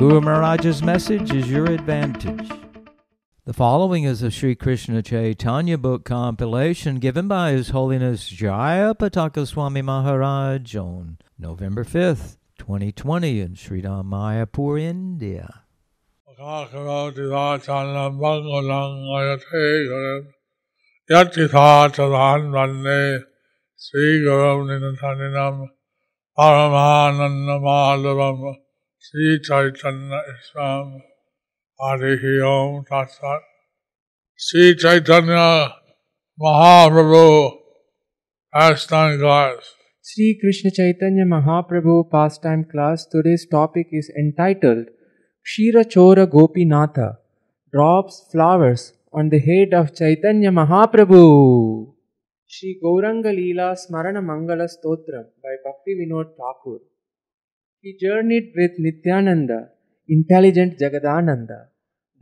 Guru Maharaj's message is your advantage. The following is a Sri Krishna Chaitanya book compilation given by His Holiness Jaya Pataka Swami Maharaj on November 5th, 2020 in Sri Mayapur, India. Madhavam Sri Chaitanya Islam Harihi Om Tatsat Sri Chaitanya Mahaprabhu Pastime Class Sri Krishna Chaitanya Mahaprabhu pastime class. Today's topic is entitled Kshira Chora Gopinatha drops flowers on the head of Chaitanya Mahaprabhu. Sri Gauranga Smarana Mangala Stotram by Bhakti Vinod Thakur. He journeyed with Nityananda, intelligent Jagadananda,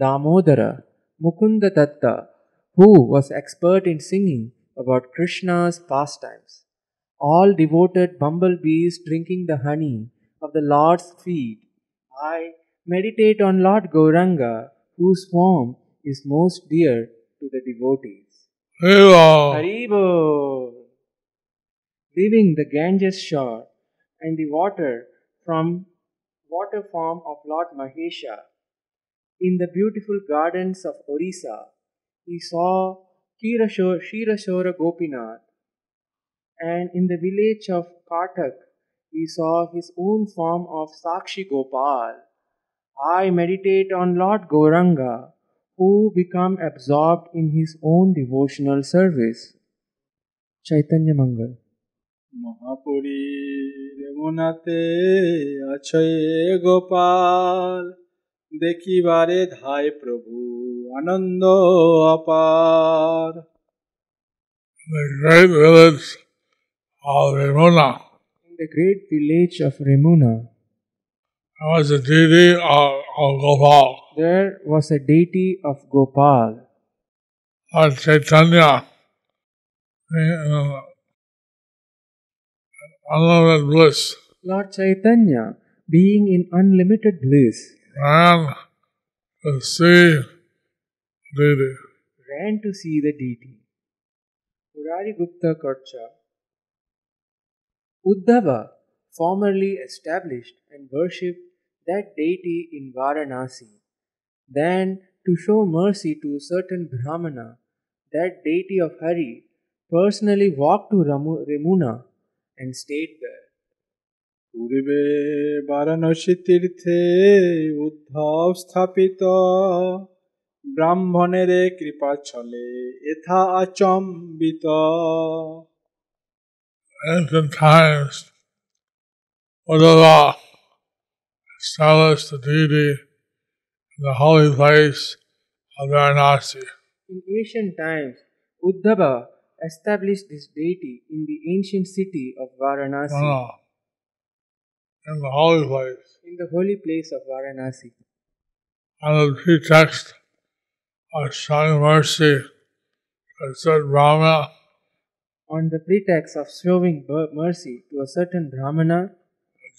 Damodara, Mukunda Datta, who was expert in singing about Krishna's pastimes. All devoted bumblebees drinking the honey of the Lord's feet. I meditate on Lord Gauranga, whose form is most dear to the devotees. Haribo! Leaving the Ganges shore and the water from water form of Lord Mahesha, in the beautiful gardens of Orissa, he saw Kirashora, Shirashora Gopinath, and in the village of Katak, he saw his own form of Sakshi Gopal. I meditate on Lord Gauranga, who become absorbed in his own devotional service. Chaitanya Mangal. মহাপুরী রেমুনাতে আছে গোপাল দেখিবারে ধায় প্রভু আনন্দ অপার the great village of Ramuna. In the great village of Remuna, There was a deity of, of Gopal. there was a deity of Gopal. Lord Chaitanya, uh, unlimited bliss, Lord Chaitanya, being in unlimited bliss, ran to see deity. ran to see the deity. Murari Gupta Karcha Uddhava formerly established and worshipped that deity in Varanasi. Then, to show mercy to a certain Brahmana, that deity of Hari personally walked to Ramu- Remuna and stayed there. পূর্বে বারাণসী তীর্থে উদ্ধব স্থাপিত ব্রাহ্মণের কৃপা ছলে এথা আচম্বিত Ancient times, Uddhava established the deity in the holy place of Varanasi. In ancient times, Uddhava established this deity in the ancient city of Varanasi, no. In the holy place. in the holy place of Varanasi. on the pretext of showing mercy to a certain Brahmana, On the pretext of showing mercy to a certain Brahmana,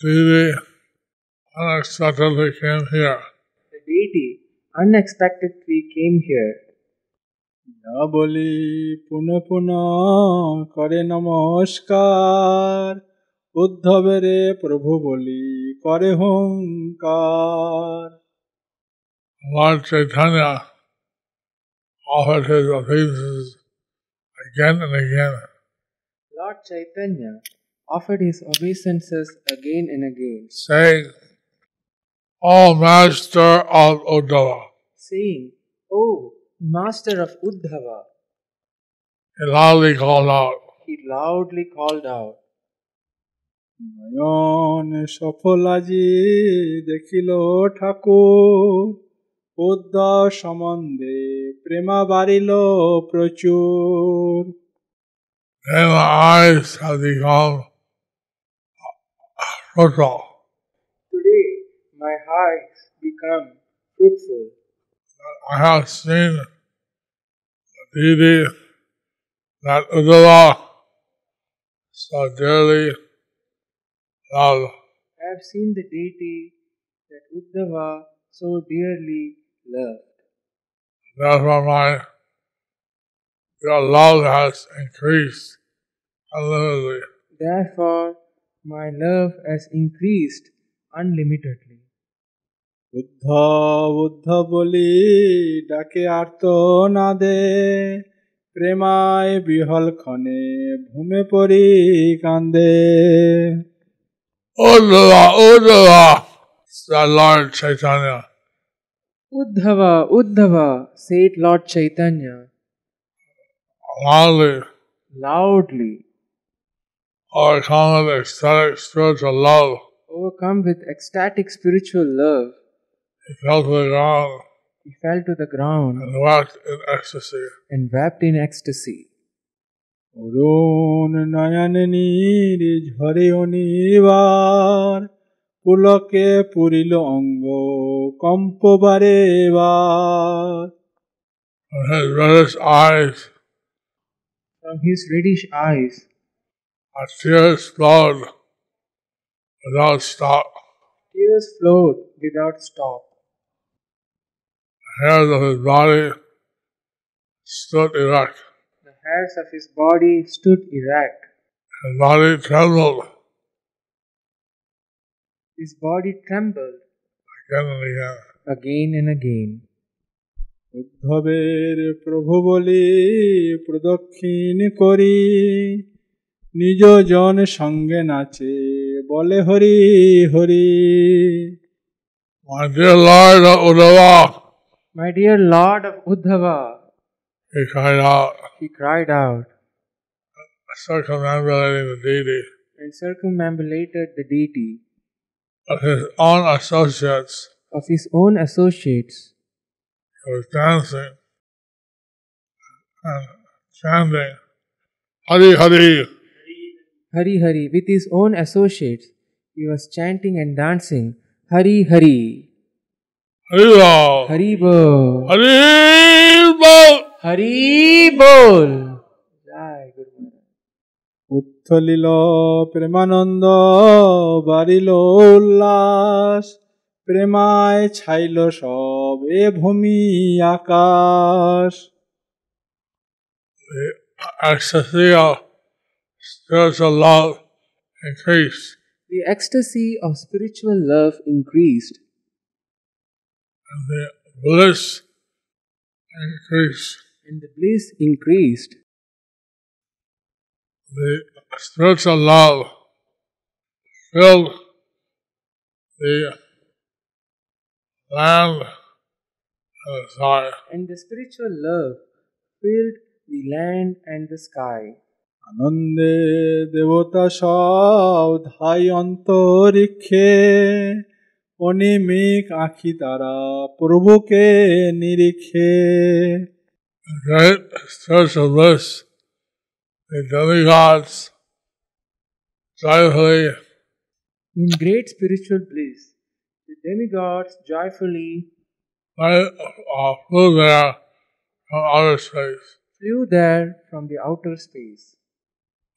deity unexpectedly came here. the deity unexpectedly came here. না বলি পুনঃ পুনঃ করে নমস্কার উদ্ধবেরে প্রভু বলি করে হুঙ্কার Lord Chaitanya offered his obeisances again and again. Lord Chaitanya offered his obeisances again and again, saying, O Master of Uddhava, saying, O Master of Uddhava, he loudly called out, he loudly called out, নয়ন সফল আজি দেখিল ঠাকুর পদ্ম সম্বন্ধে প্রেমা বাড়িল প্রচুর Then my eyes have become fruitful. Today my eyes become fruitful. I have seen the deity that Uddhava so dearly loved. I have seen the deity that Uddhava so dearly loved. Therefore, my your love has increased unlimitedly. Therefore, my love has increased unlimitedly. Buddha Buddha বলি ডাকে আর্ত না দে প্রেমায় বিহল ক্ষণে ভূমে পড়ি কান্দে Uddhava, Uddhava, said Lord Chaitanya. Uddhava, Uddhava, said Lord Chaitanya loudly loudly, overcome with ecstatic spiritual love. overcome with ecstatic spiritual love. He fell to the ground He fell to the ground and wept in ecstasy. and wept in ecstasy. অরুণ নয়নে নীর ঝরে অনিবার পুলকে পুরিল অঙ্গ কম্পবারে বার From his reddish eyes, From his reddish eyes, our tears flowed without stop. tears flowed without stop. The hairs of his body stood erect. The hairs of his body stood erect. His body trembled His body trembled again and again. again and again. উদ্ধবের প্রভু বলি প্রদক্ষিণ করি নিজ জন সঙ্গে নাচে বলে Hari Hari My dear Lord of Uddhava, my dear Lord of Uddhava, he cried out, he cried out. Circumambulating the deity. and circumambulated the deity. Of his own associates, of his own associates. he was dancing. And chanting, Hari Hari, Hari Hari, with his own associates, he was chanting and dancing. Hari Hari, Hari Bol, Hari Bol, Hari Bol. Hari Bol. Jai Guru Maharaj. উত্থলিল Premananda বাড়িল উল্লাস প্রেমায় ছাইল সব এ ভূমি আকাশ The ecstasy of spiritual love increased. The ecstasy of spiritual love increased, and the bliss increased. and the bliss increased. The spiritual love filled the land and the sky. And the spiritual love filled the land and the sky. আনন্দে দেবতা সব ধাই অন্তরিক্ষে অনিমিক আখি তারা প্রভুকে নিরিখে Great spiritual bliss, the demigods joyfully In great spiritual bliss, the demigods joyfully flew uh, flew there from outer space. flew there from the outer space.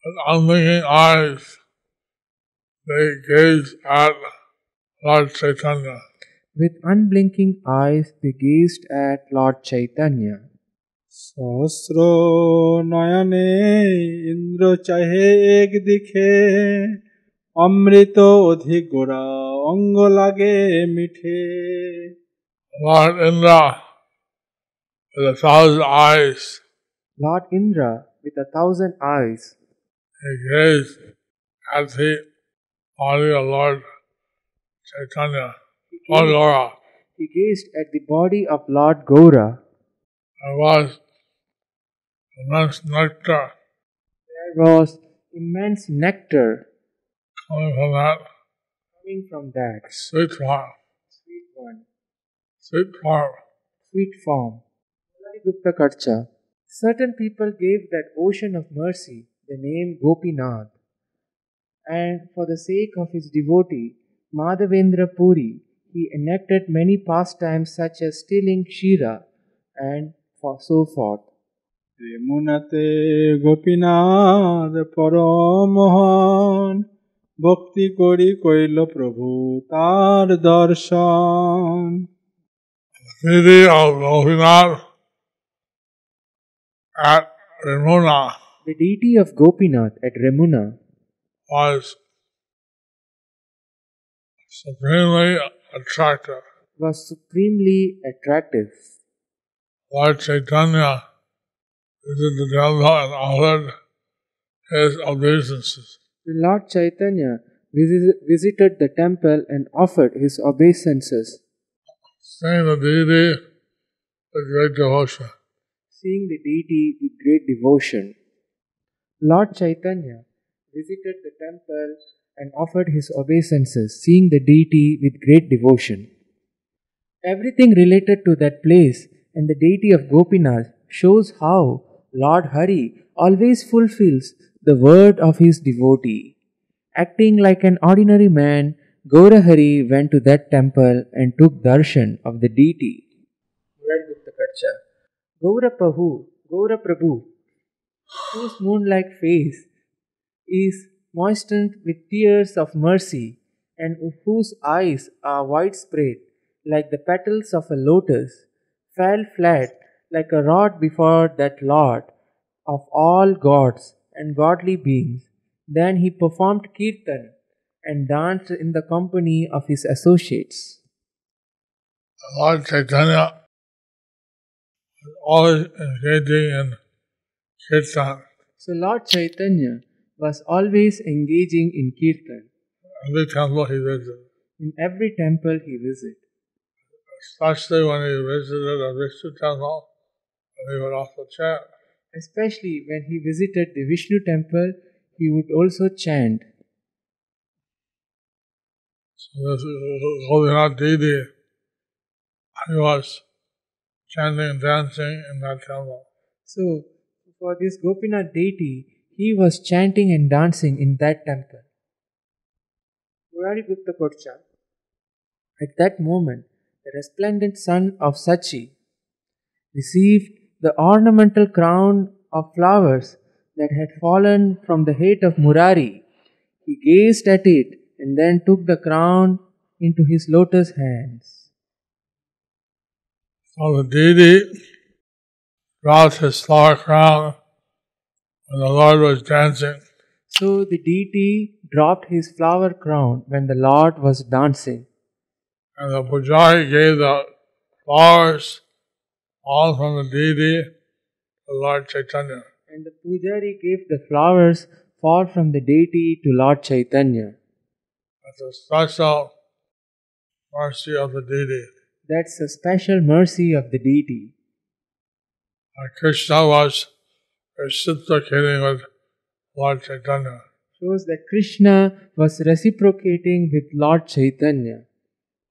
With unblinking eyes, they gazed at Lord Chaitanya. With unblinking eyes, they gazed at Lord Chaitanya. সহস্র নয়নে ইন্দ্র চাহে একদিকে অমৃত অধিক গোড়া অঙ্গ লাগে মিঠে Lord Indra, with a thousand eyes, Lord Indra, with a thousand eyes, he gazed at the body of Lord Chaitanya, Lord Gaura. he gazed at the body of Lord Gaura. There was immense nectar There was immense nectar coming from that Coming from that sweet form, sweet one, sweet form. sweet form, Gupta Karcha, certain people gave that ocean of mercy the name Gopinath. And for the sake of his devotee, Madhavendra Puri, he enacted many pastimes such as stealing Kshira and so forth. প্রেমনাতে Gopinath পরমোহন ভক্তি করি কইল প্রভু তার দর্শন city of Gopinath at Remuna. The deity of Gopinath at Remuna. was supremely attractive. was supremely attractive. Lord Chaitanya visited the temple and offered his obeisances. Lord Chaitanya visi- visited the temple and offered his obeisances. Seeing the deity with great devotion. seeing the deity with great devotion. Lord Chaitanya visited the temple and offered his obeisances, seeing the deity with great devotion. Everything related to that place and the deity of Gopinath shows how Lord Hari always fulfills the word of his devotee. Acting like an ordinary man, Gaurahari went to that temple and took darshan of the deity. Gaura Prabhu, Gaura Prabhu, whose moon-like face is moistened with tears of mercy and whose eyes are widespread like the petals of a lotus, fell flat like a rod before that Lord of all gods and godly beings. Then he performed kirtan and danced in the company of his associates. Lord Chaitanya always engaging in kirtan. So Lord Chaitanya was always engaging in kirtan Every temple he visited. in every temple he visited. Especially when he visited a Vishnu temple, he would also chant. Especially when he visited the Vishnu temple, he would also chant. So this is Gopinath deity. He was chanting and dancing in that temple. So, for this Gopinath deity, he was chanting and dancing in that temple. Murari Gupta Korcha. At that moment, the resplendent son of Sachi received the ornamental crown of flowers that had fallen from the head of Murari. He gazed at it and then took the crown into his lotus hands. So the deity dropped his flower crown when the Lord was dancing. So the deity dropped his flower crown when the Lord was dancing. And the Pujari gave the flowers all from the deity to Lord Chaitanya. And the Pujari gave the flowers fall from the deity to Lord Chaitanya. That's a special mercy of the deity. That's a special mercy of the deity. Uh, Krishna was Shows that Krishna was reciprocating with Lord Chaitanya,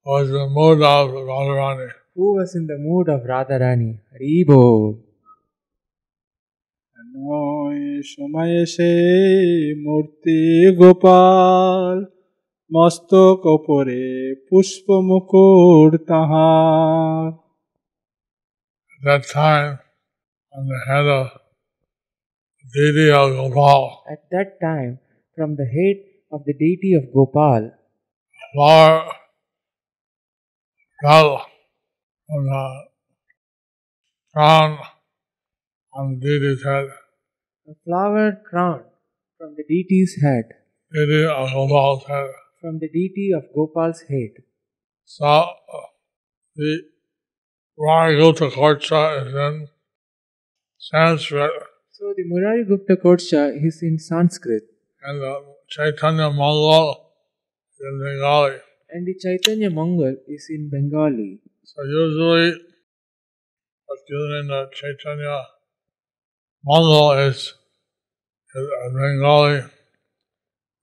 Was in the mood of Radharani. who was in the mood of Radharani. Haribol. নয় সময় সে মূর্তি গোপাল মস্তক ওপরে পুষ্প মুকুট তাহার At that time, on the head of the deity of Gopal, At that time, from the head of the deity of Gopal, flower fell from the crown on the deity's head. a flower crown from the deity's head, Deity of Gopal's head. from the deity of Gopal's head. So the Raghuta Korcha is in Sanskrit So the Murari Gupta Korcha is in Sanskrit and the Chaitanya Mangal is in Bengali. and the Chaitanya Mangal is in Bengali. So usually what's using the Chaitanya Mangal is, is uh, Bengali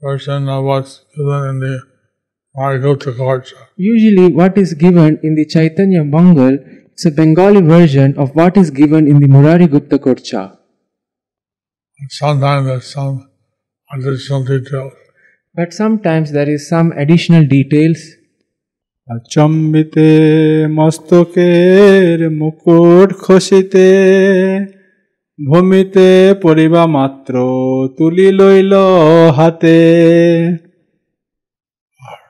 version of what's given in the Margota Karcha. Usually, what is given in the Chaitanya Mangal is a Bengali version of what is given in the Murari Gupta Korcha. And sometimes there's some additional details. But sometimes there is some additional details. আচম্বিতে মস্তকের মুকুট খসিতে ভূমিতে পরিবা মাত্র তুলি লইল হাতে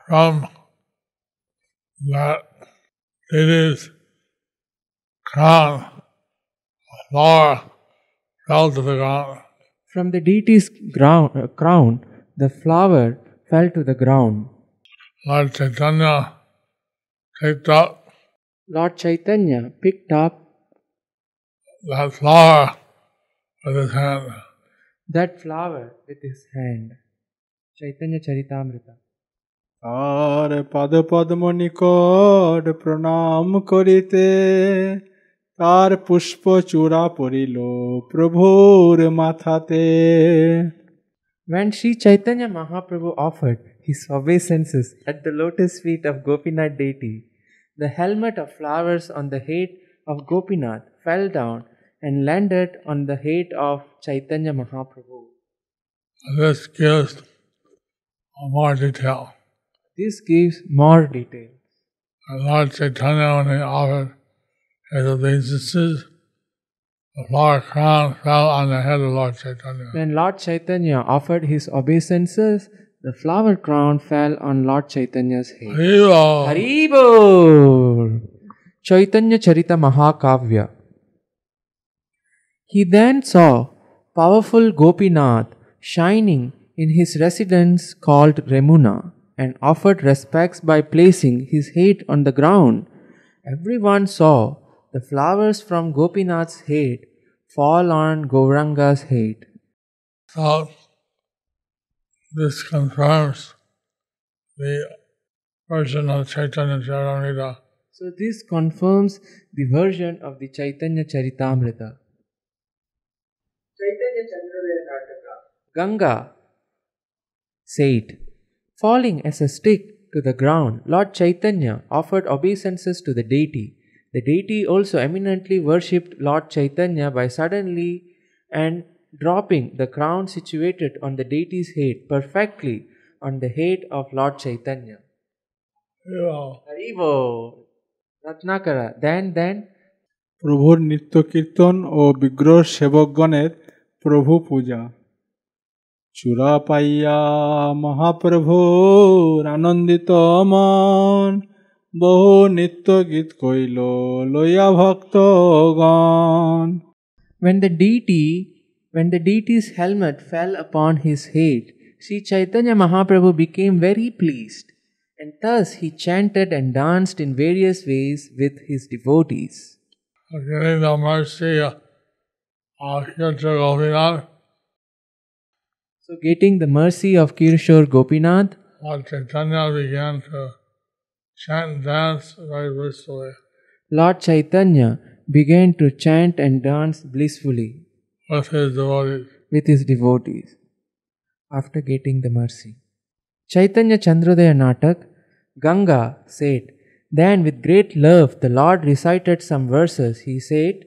From that it is crown, flower fell to the ground. From the deity's ground, uh, crown, the flower fell to the ground. Lord Chaitanya picked up Lord Chaitanya picked up that flower with his hand. that flower with his hand. Chaitanya Charitamrita. আর পদ পদ্ম নিকট প্রণাম করিতে তার পুষ্প চূড়া পড়িল প্রভুর মাথাতে When Sri Chaitanya Mahaprabhu offered his obeisances at the lotus feet of Gopinath deity, the helmet of flowers on the head of Gopinath fell down and landed on the head of Chaitanya Mahaprabhu. This gives more detail. This gives more detail. And Lord Chaitanya, when he offered obeisances, the flower crown fell on the head of Lord Chaitanya. When Lord Chaitanya offered his obeisances, the flower crown fell on Lord Chaitanya's head. Hero! Haribol! Chaitanya Charita Mahakavya. He then saw powerful Gopinath shining in his residence called Remuna and offered respects by placing his head on the ground. Everyone saw the flowers from Gopinath's head fall on Gauranga's head. So, this confirms the version of Chaitanya Charitamrita. So, this confirms the version of the Chaitanya Charitamrita. Chaitanya Chandrodaya Nataka. Ganga said, Falling as a stick to the ground, Lord Chaitanya offered obeisances to the deity. The deity also eminently worshipped Lord Chaitanya by suddenly and dropping the crown situated on the deity's head perfectly on the head of Lord Chaitanya. Hero! Haribo. Ratnakara. Then, then, প্রভুর নিত্য কীর্তন ও বিগ্রহ সেবকগণের প্রভু পূজা চূড়া পাইয়া মহাপ্রভুর আনন্দিত মন বহু নিত্য গীত কইল লইয়া ভক্তগণ when the deity, when the deity's helmet fell upon his head, Sri Chaitanya Mahaprabhu became very pleased, and thus he chanted and danced in various ways with his devotees. Getting the mercy of Kirtan Gopinath, So, getting the mercy of Kirshor Gopinath, Lord Chaitanya began to chant dance very blissfully Lord Chaitanya began to chant and dance blissfully with his devotees. with his devotees after getting the mercy. Chaitanya Chandrodaya Natak, Ganga said, Then with great love the Lord recited some verses. He said,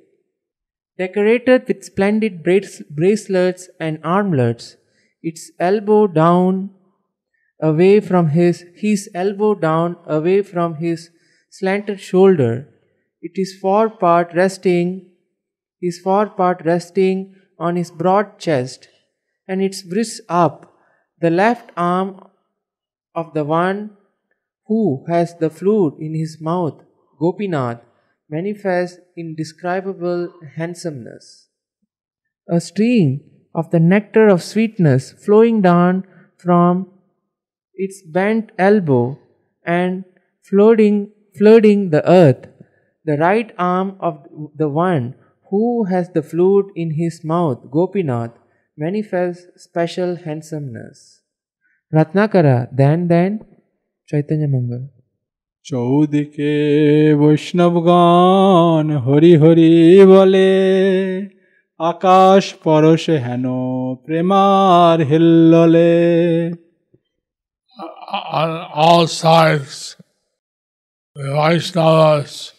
Decorated with splendid brace- bracelets and armlets, its elbow down away from his his elbow down away from his slanted shoulder, it is fore part resting his fore part resting on his broad chest, and its wrists up, the left arm of the one who has the flute in his mouth, Gopinath, manifests indescribable handsomeness. A stream of the nectar of sweetness flowing down from its bent elbow and flooding, flooding the earth, the right arm of the one who has the flute in his mouth, Gopinath, manifests special handsomeness. Ratnakara, then, then, Chaitanya Mangal. চৌদিকে বৈষ্ণবগণ Hari Hari বলে আকাশ পরশে হেন প্রেমার হিল্ললে on all sides, the Vaishnavas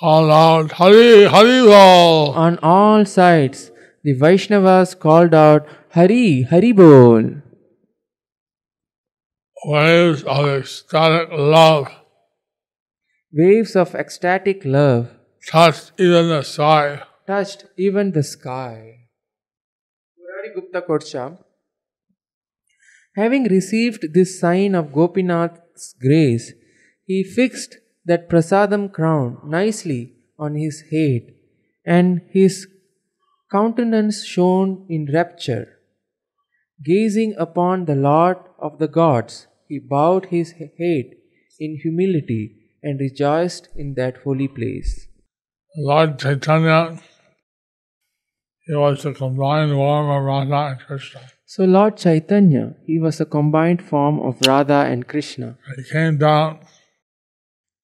called out, Hari, Hari Bol. On all sides, the Vaishnavas called out, Hari, Hari Bol. Waves of ecstatic love Waves of ecstatic love touched even the sky. touched even the sky. Murari Gupta Korcha, having received this sign of Gopinath's grace, he fixed that prasadam crown nicely on his head, and his countenance shone in rapture. Gazing upon the Lord of the gods, he bowed his head in humility and rejoiced in that holy place. Lord Chaitanya, he was the combined form of Radha and Krishna. So, Lord Chaitanya, he was a combined form of Radha and Krishna. He came down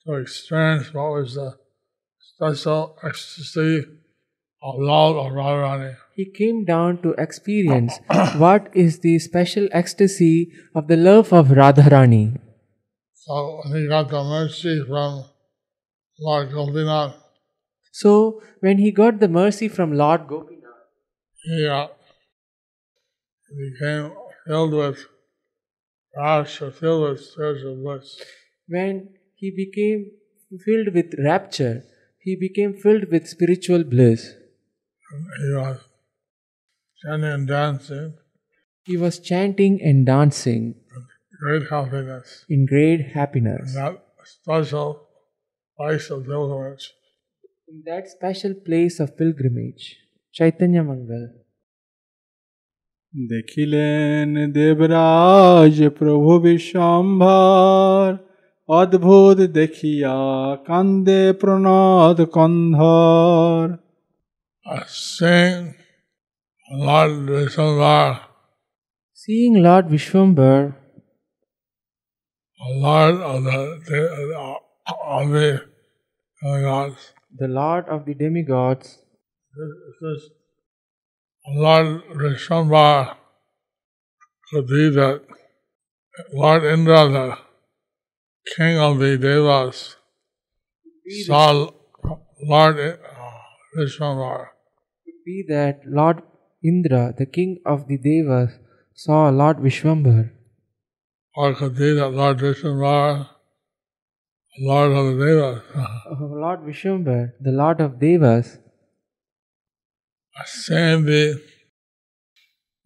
to experience what was the special ecstasy of love of Radharani. He came down to experience what is the special ecstasy of the love of Radharani. So when he got the mercy from Lord Gopinath, So, when he got the mercy from Lord Gopinath, he uh, became filled with or filled with spiritual bliss. when he became filled with rapture, he became filled with spiritual bliss. He was chanting and dancing, He was chanting and dancing great happiness. in great happiness. that special place of pilgrimage. In that special place of pilgrimage, Chaitanya Mangal. দেখিলেন দেবরাজ প্রভু বিশ্বম্ভর অদ্ভুত দেখিয়া কান্দে প্রণদ কন্ধর Uh, seeing Lord Vishnuvar, Seeing Lord Vishwambar, Lord of the, the of the gods, the Lord of the demigods, this Lord Vishwambar could be that Lord Indra, the king of the Devas, saw Lord uh, Vishwambar. could be that Lord Indra, the king of the Devas, saw Lord Vishwambar, Or could be that Lord Vishwambar, Lord of the Devas, Lord Vishwambar, the Lord of Devas, the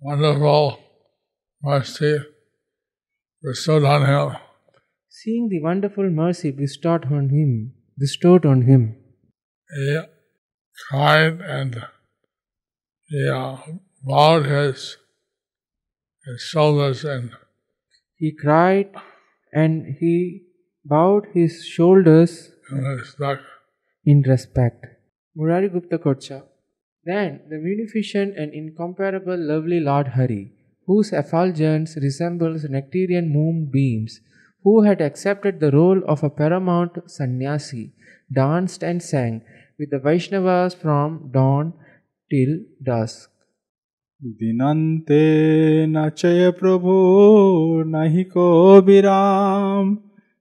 wonderful mercy bestowed on him, seeing the wonderful mercy bestowed on him, bestowed on him, he cried and he uh, bowed his, his shoulders and he cried and he bowed his shoulders in respect. in respect. Murari Gupta Korcha. Then the munificent and incomparable lovely Lord Hari, whose effulgence resembles nectarian moonbeams, who had accepted the role of a paramount sannyasi, danced and sang with the Vaishnavas from dawn till dusk. দিনান্তে নাচয় প্রভু নাহিক বিরাম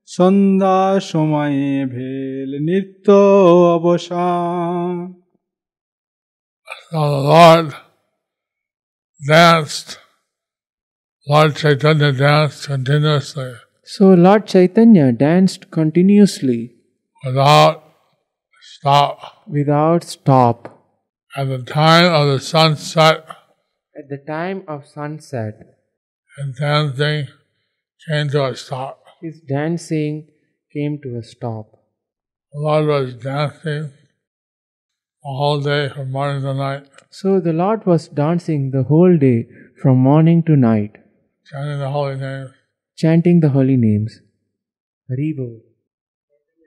সন্ধ্যা সময়ে ভেল নিত্য অবসান so the Lord danced, Lord Chaitanya danced continuously So Lord Chaitanya danced continuously without stop. without stop. At the time of the sunset, At the time of sunset, and dancing came to a stop. his dancing came to a stop. The Lord was dancing the whole day from morning to night, So the Lord was dancing the whole day from morning to night, chanting the holy name. chanting the holy names. Haribo.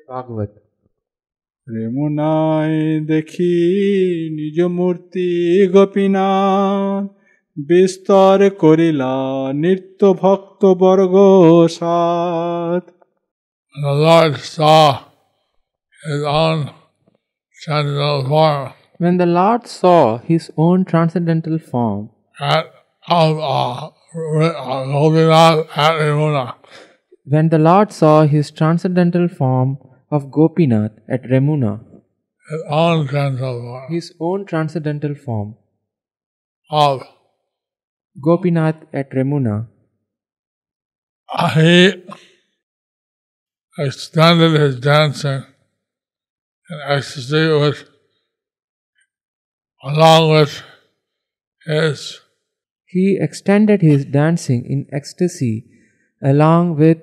Bhagavat. রেমুনায় দেখি নিজ মূর্তি গোপীনাথ বিস্তর করিলা নিত্য ভক্ত বর্গ সাত And the Lord saw his own transcendental form When the Lord saw his own transcendental form at, of uh, Gopinath at Remuna. When the Lord saw his transcendental form of Gopinath at Remuna, His own transcendental his own transcendental form, of Gopinath at Remuna, he extended his dancing in ecstasy with along with his he extended his dancing in ecstasy along with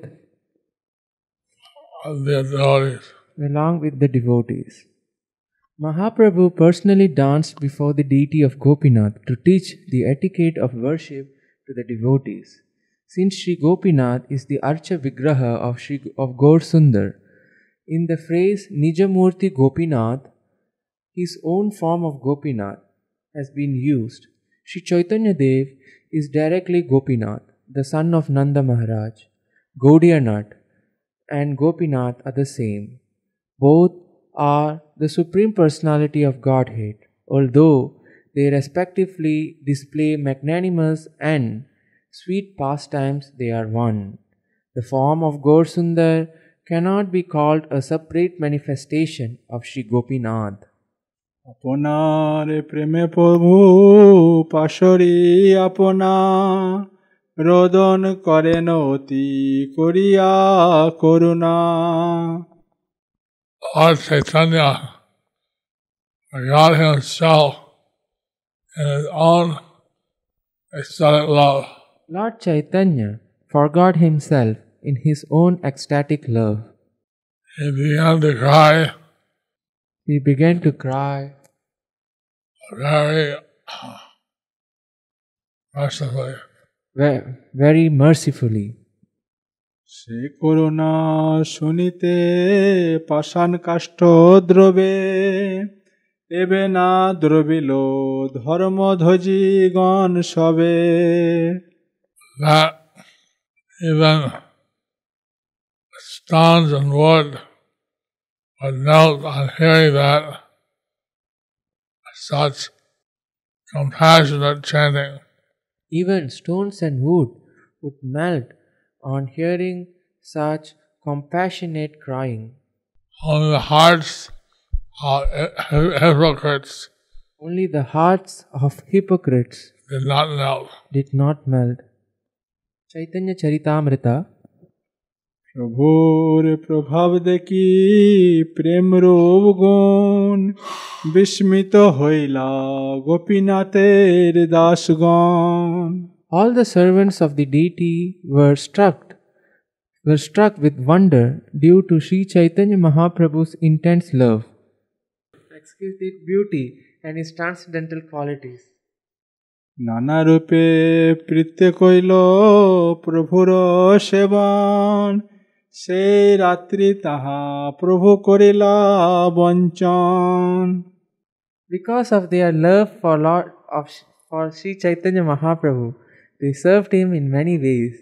the devotees. along with the devotees. Mahaprabhu personally danced before the deity of Gopinath to teach the etiquette of worship to the devotees. Since Sri Gopinath is the Archa Vigraha of, Sri, of Gaur Sundar, in the phrase Nijamurti Gopinath, his own form of Gopinath has been used. Sri Chaitanya Dev is directly Gopinath, the son of Nanda Maharaj. Gaudiya Nath and Gopinath are the same. Both are the Supreme Personality of Godhead, although they respectively display magnanimous and sweet pastimes, they are one. The form of Gaur Sundar cannot be called a separate manifestation of Sri Gopinath. আপনার প্রেমে প্রভু পাশরি আপনা রোদন করেন অতি করিয়া করুণা Lord Chaitanya, God Himself, in His own ecstatic love, Lord Chaitanya forgot himself in his own ecstatic love. He began to cry He began to cry very mercifully. ve- very mercifully. সে করুণা শুনিতে পাষাণ কাষ্ঠ দ্রবে এবে না দ্রবিল ধর্মধ্বজি গণ সবে that even stones and wood would melt on hearing that such compassionate chanting. Even stones and wood would melt on hearing such compassionate crying. Only the hearts of hypocrites Only the hearts of hypocrites did not melt. did not melt. Chaitanya Charitamrita প্রভুর প্রভাব দেখি প্রেম রূপ গুণ বিস্মিত হইলা গোপীনাথের দাসগণ All the servants of the deity were struck were struck with wonder due to Sri Chaitanya Mahaprabhu's intense love, exquisite beauty, and his transcendental qualities. নানা রূপে প্রীত্য কইল প্রভুর সেবন সেই রাত্রি তাহা প্রভু করিলা বঞ্চন। Because of their love for lord of for Shri Chaitanya Mahaprabhu they served him in many ways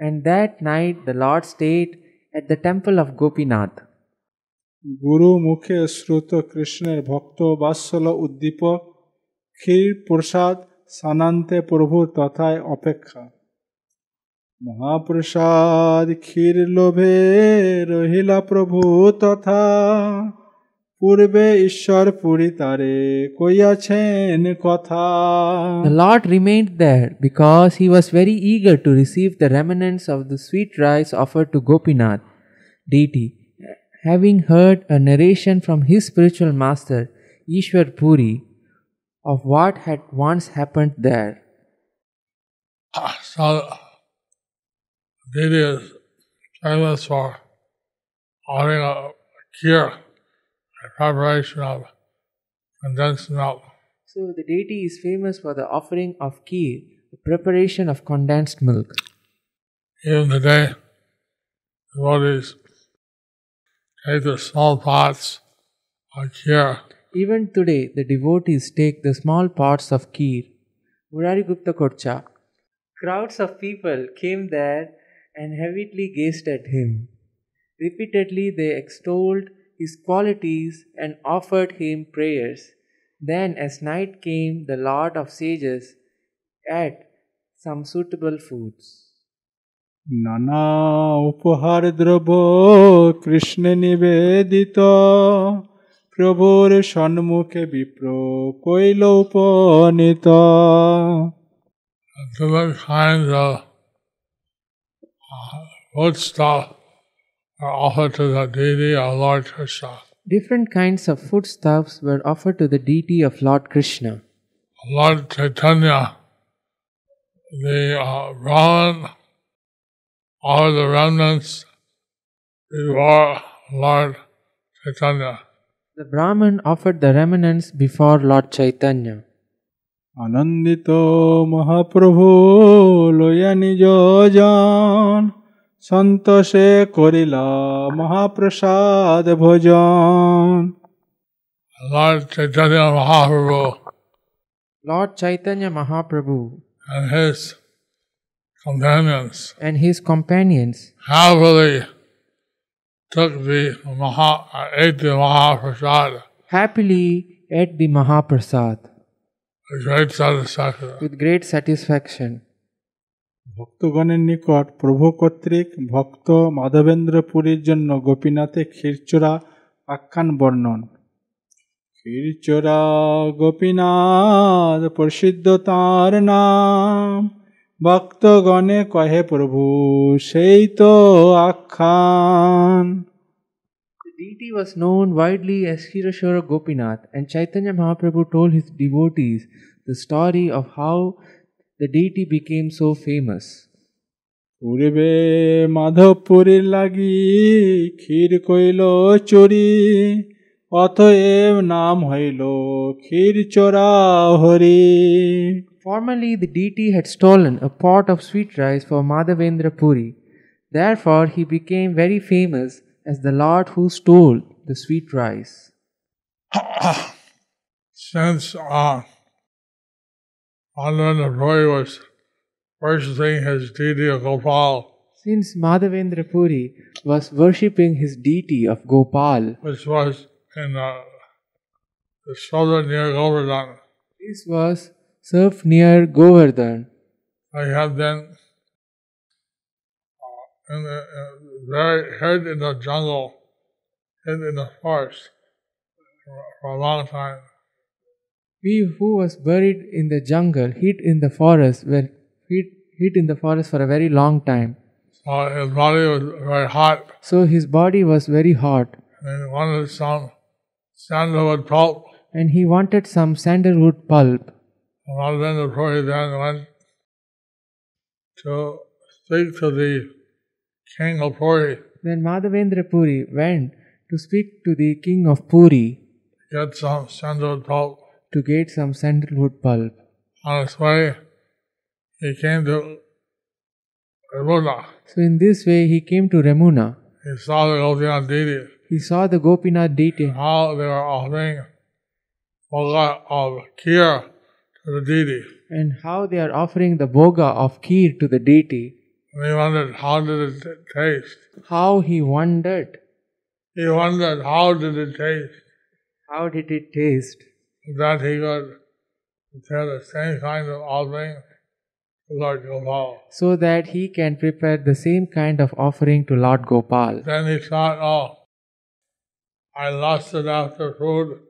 and that night the lord stayed at the temple of Gopinath গুরু মুখে শ্রুত কৃষ্ণের ভক্ত বাৎসল উদ্দীপক ক্ষীর প্রসাদ সানান্তে প্রভু তথায় অপেক্ষা মহাপ্রসাদ ক্ষীর লোভে রহিলা প্রভু তথা পূর্বে ঈশ্বর পুরী তারে কইয়াছেন কথা The Lord remained there because he was very eager to receive the remnants of the sweet rice offered to Gopinath deity, having heard a narration from his spiritual master Ishwar Puri of what had once happened there. So deity is famous uh, for offering a kheer, a preparation of condensed milk. So the deity is famous for the offering of kheer, the preparation of condensed milk. Even today, devotees take the small pots of kheer Even today, the devotees take the small pots of kheer. Murari Gupta Korcha. Crowds of people came there and heavily gazed at him. Repeatedly, they extolled his qualities and offered him prayers. Then, as night came, the Lord of Sages ate some suitable foods. নানা উপহার দ্রব্য কৃষ্ণে নিবেদিত প্রভুর সন্মুখে বিপ্র কইল উপনীত Different kinds of uh, food stuff are offered to the deity of Lord Krishna. Different kinds of foodstuffs were offered to the deity of Lord Krishna. Lord Chaitanya, the uh, Brahman, all the remnants before Lord Chaitanya. The Brahman offered the remnants before Lord Chaitanya. ଆନନ୍ଦିତ ମହାପ୍ରଭୁ Loya ନିଜ ଜାନ ସନ୍ତୋଷେ କରିଲା ମହାପ୍ରସାଦ ଭୋଜନ Lord Chaitanya Mahaprabhu. Lord Chaitanya Mahaprabhu and his companions and his companions happily took the Maha, ate the Mahaprasad. Happily ate the Mahaprasad. With great satisfaction. with great satisfaction. ভক্তগণের নিকট প্রভু কর্তৃক ভক্ত মাধবেন্দ্র পুরীর জন্য গোপীনাথে ক্ষীরচোরা আখ্যান বর্ণন ক্ষীরচোরা গোপীনাথ প্রসিদ্ধ তার নাম ভক্তগণে কহে প্রভু সেই তো আখ্যান deity was known widely as Kshira Chora Gopinath, and Chaitanya Mahaprabhu told his devotees the story of how the deity became so famous. Formerly, the deity had stolen a pot of sweet rice for Madhavendra Puri. Therefore, he became very famous as the Lord who stole the sweet rice. Since uh, Ananda Roy was worshipping his deity of Gopal, Since Madhavendra Puri was worshipping his deity of Gopal, which was in uh, the southern near Govardhan, this was served near Govardhan. I have then uh, in the, uh, very hid in the jungle, hid in the forest for, for a long time. He who was buried in the jungle, hid in the forest, were hid, hid in the forest for a very long time. So his body was very hot, So his body was very hot, and he wanted some sandalwood pulp. and he wanted some sandalwood pulp. And then before he then went to speak to the king of Puri, Then Madhavendra Puri went to speak to the king of Puri get some sandalwood pulp. to get some sandalwood pulp. On his way, he came to Remuna. So in this way he came to Remuna. He saw the Gopinath deity, He saw the Gopinath deity, how they were offering bhoga of kheer to the deity. and how they are offering the bhoga of kheer to the deity. He wondered how did it taste. How he wondered, He wondered how did it taste. how did it taste? That he could prepare the same kind of offering to Lord Gopal. So that he can prepare the same kind of offering to Lord Gopal. Then he thought, oh, I lusted after food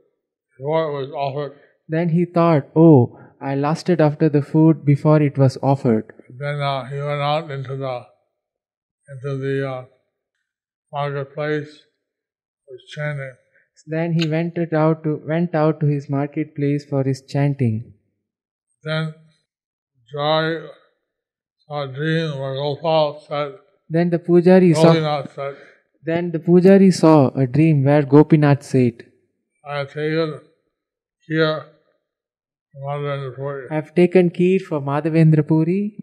before it was offered. Then he thought, oh, I lusted after the food before it was offered. Then uh, he went out into the into the uh, marketplace, was chanting. Then he went out to went out to his marketplace for his chanting. Then dream where Gopal said, Then the pujari saw said, then the pujari saw a dream where Gopinath said, I have taken here Mother. I have taken kheer for Madhavendra Puri.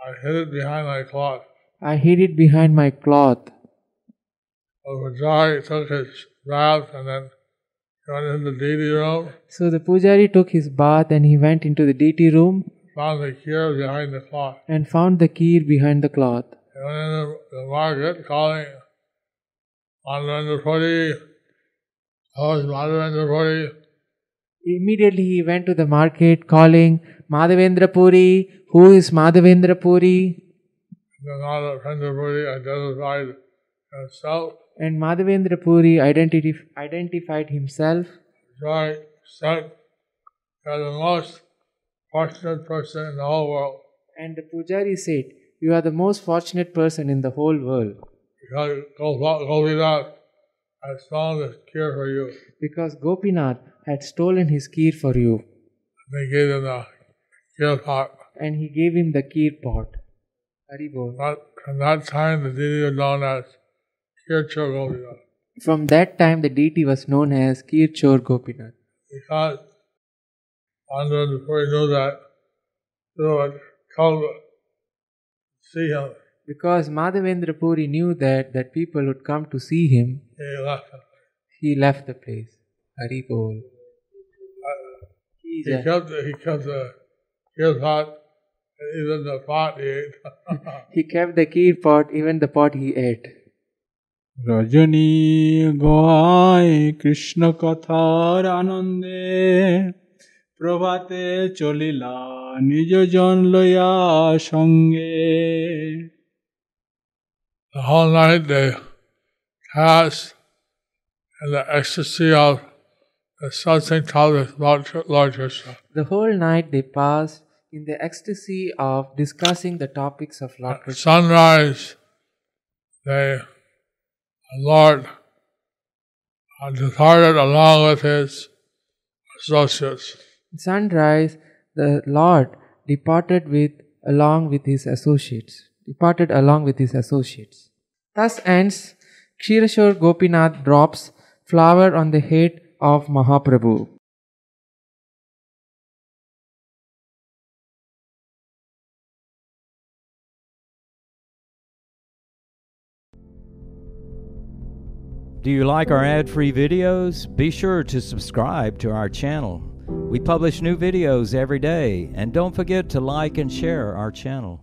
I hid it behind my cloth. I hid it behind my cloth. So Joy took his bath and then went into the deity room, So the pujari took his bath and he went into the deity room found the key behind the cloth. and found the kheer behind the cloth. He went into the market calling Madhavendra Puri, oh, Madhavendra Puri, Immediately he went to the market calling Madhavendra Puri. Who is Madhavendra Puri? Madhavendra Puri identified himself. And Madhavendra Puri identif- identified himself. Joy said, You're the most fortunate person in the whole world. And the Pujari said, You are the most fortunate person in the whole world. Because has found the cure for you. Because Gopinath had stolen his kheer for you. They gave him the kheer pot. And he gave him the kheer pot. Haribol. But from that time, the deity was known as Kheer Chor Gopinath. From that time, the deity was known as Kheer Chor Gopinath. Because Andhra, before he knew that, they would come to see him. Because Madhavendra Puri knew that, that people would come to see him, He left him. he left the place. Haribol. He kept, he kept the kheer pot, and even the pot he ate. He kept the kheer pot, even the pot he ate. রজনী গায় কৃষ্ণ কথার আনন্দে প্রভাতে চলিলা নিজ জন লইয়া সঙ্গে the whole night they passed in the ecstasy of the satsang about Lord Krishna. The whole night they passed in the ecstasy of discussing the topics of Lord At Krishna. sunrise, they, Lord uh, departed along with his associates. Sunrise, the Lord departed with along with his associates. Departed along with his associates. Thus ends Kshira Chor Gopinath drops flower on the head of Mahaprabhu. Do you like our ad free videos? Be sure to subscribe to our channel. We publish new videos every day, and don't forget to like and share our channel.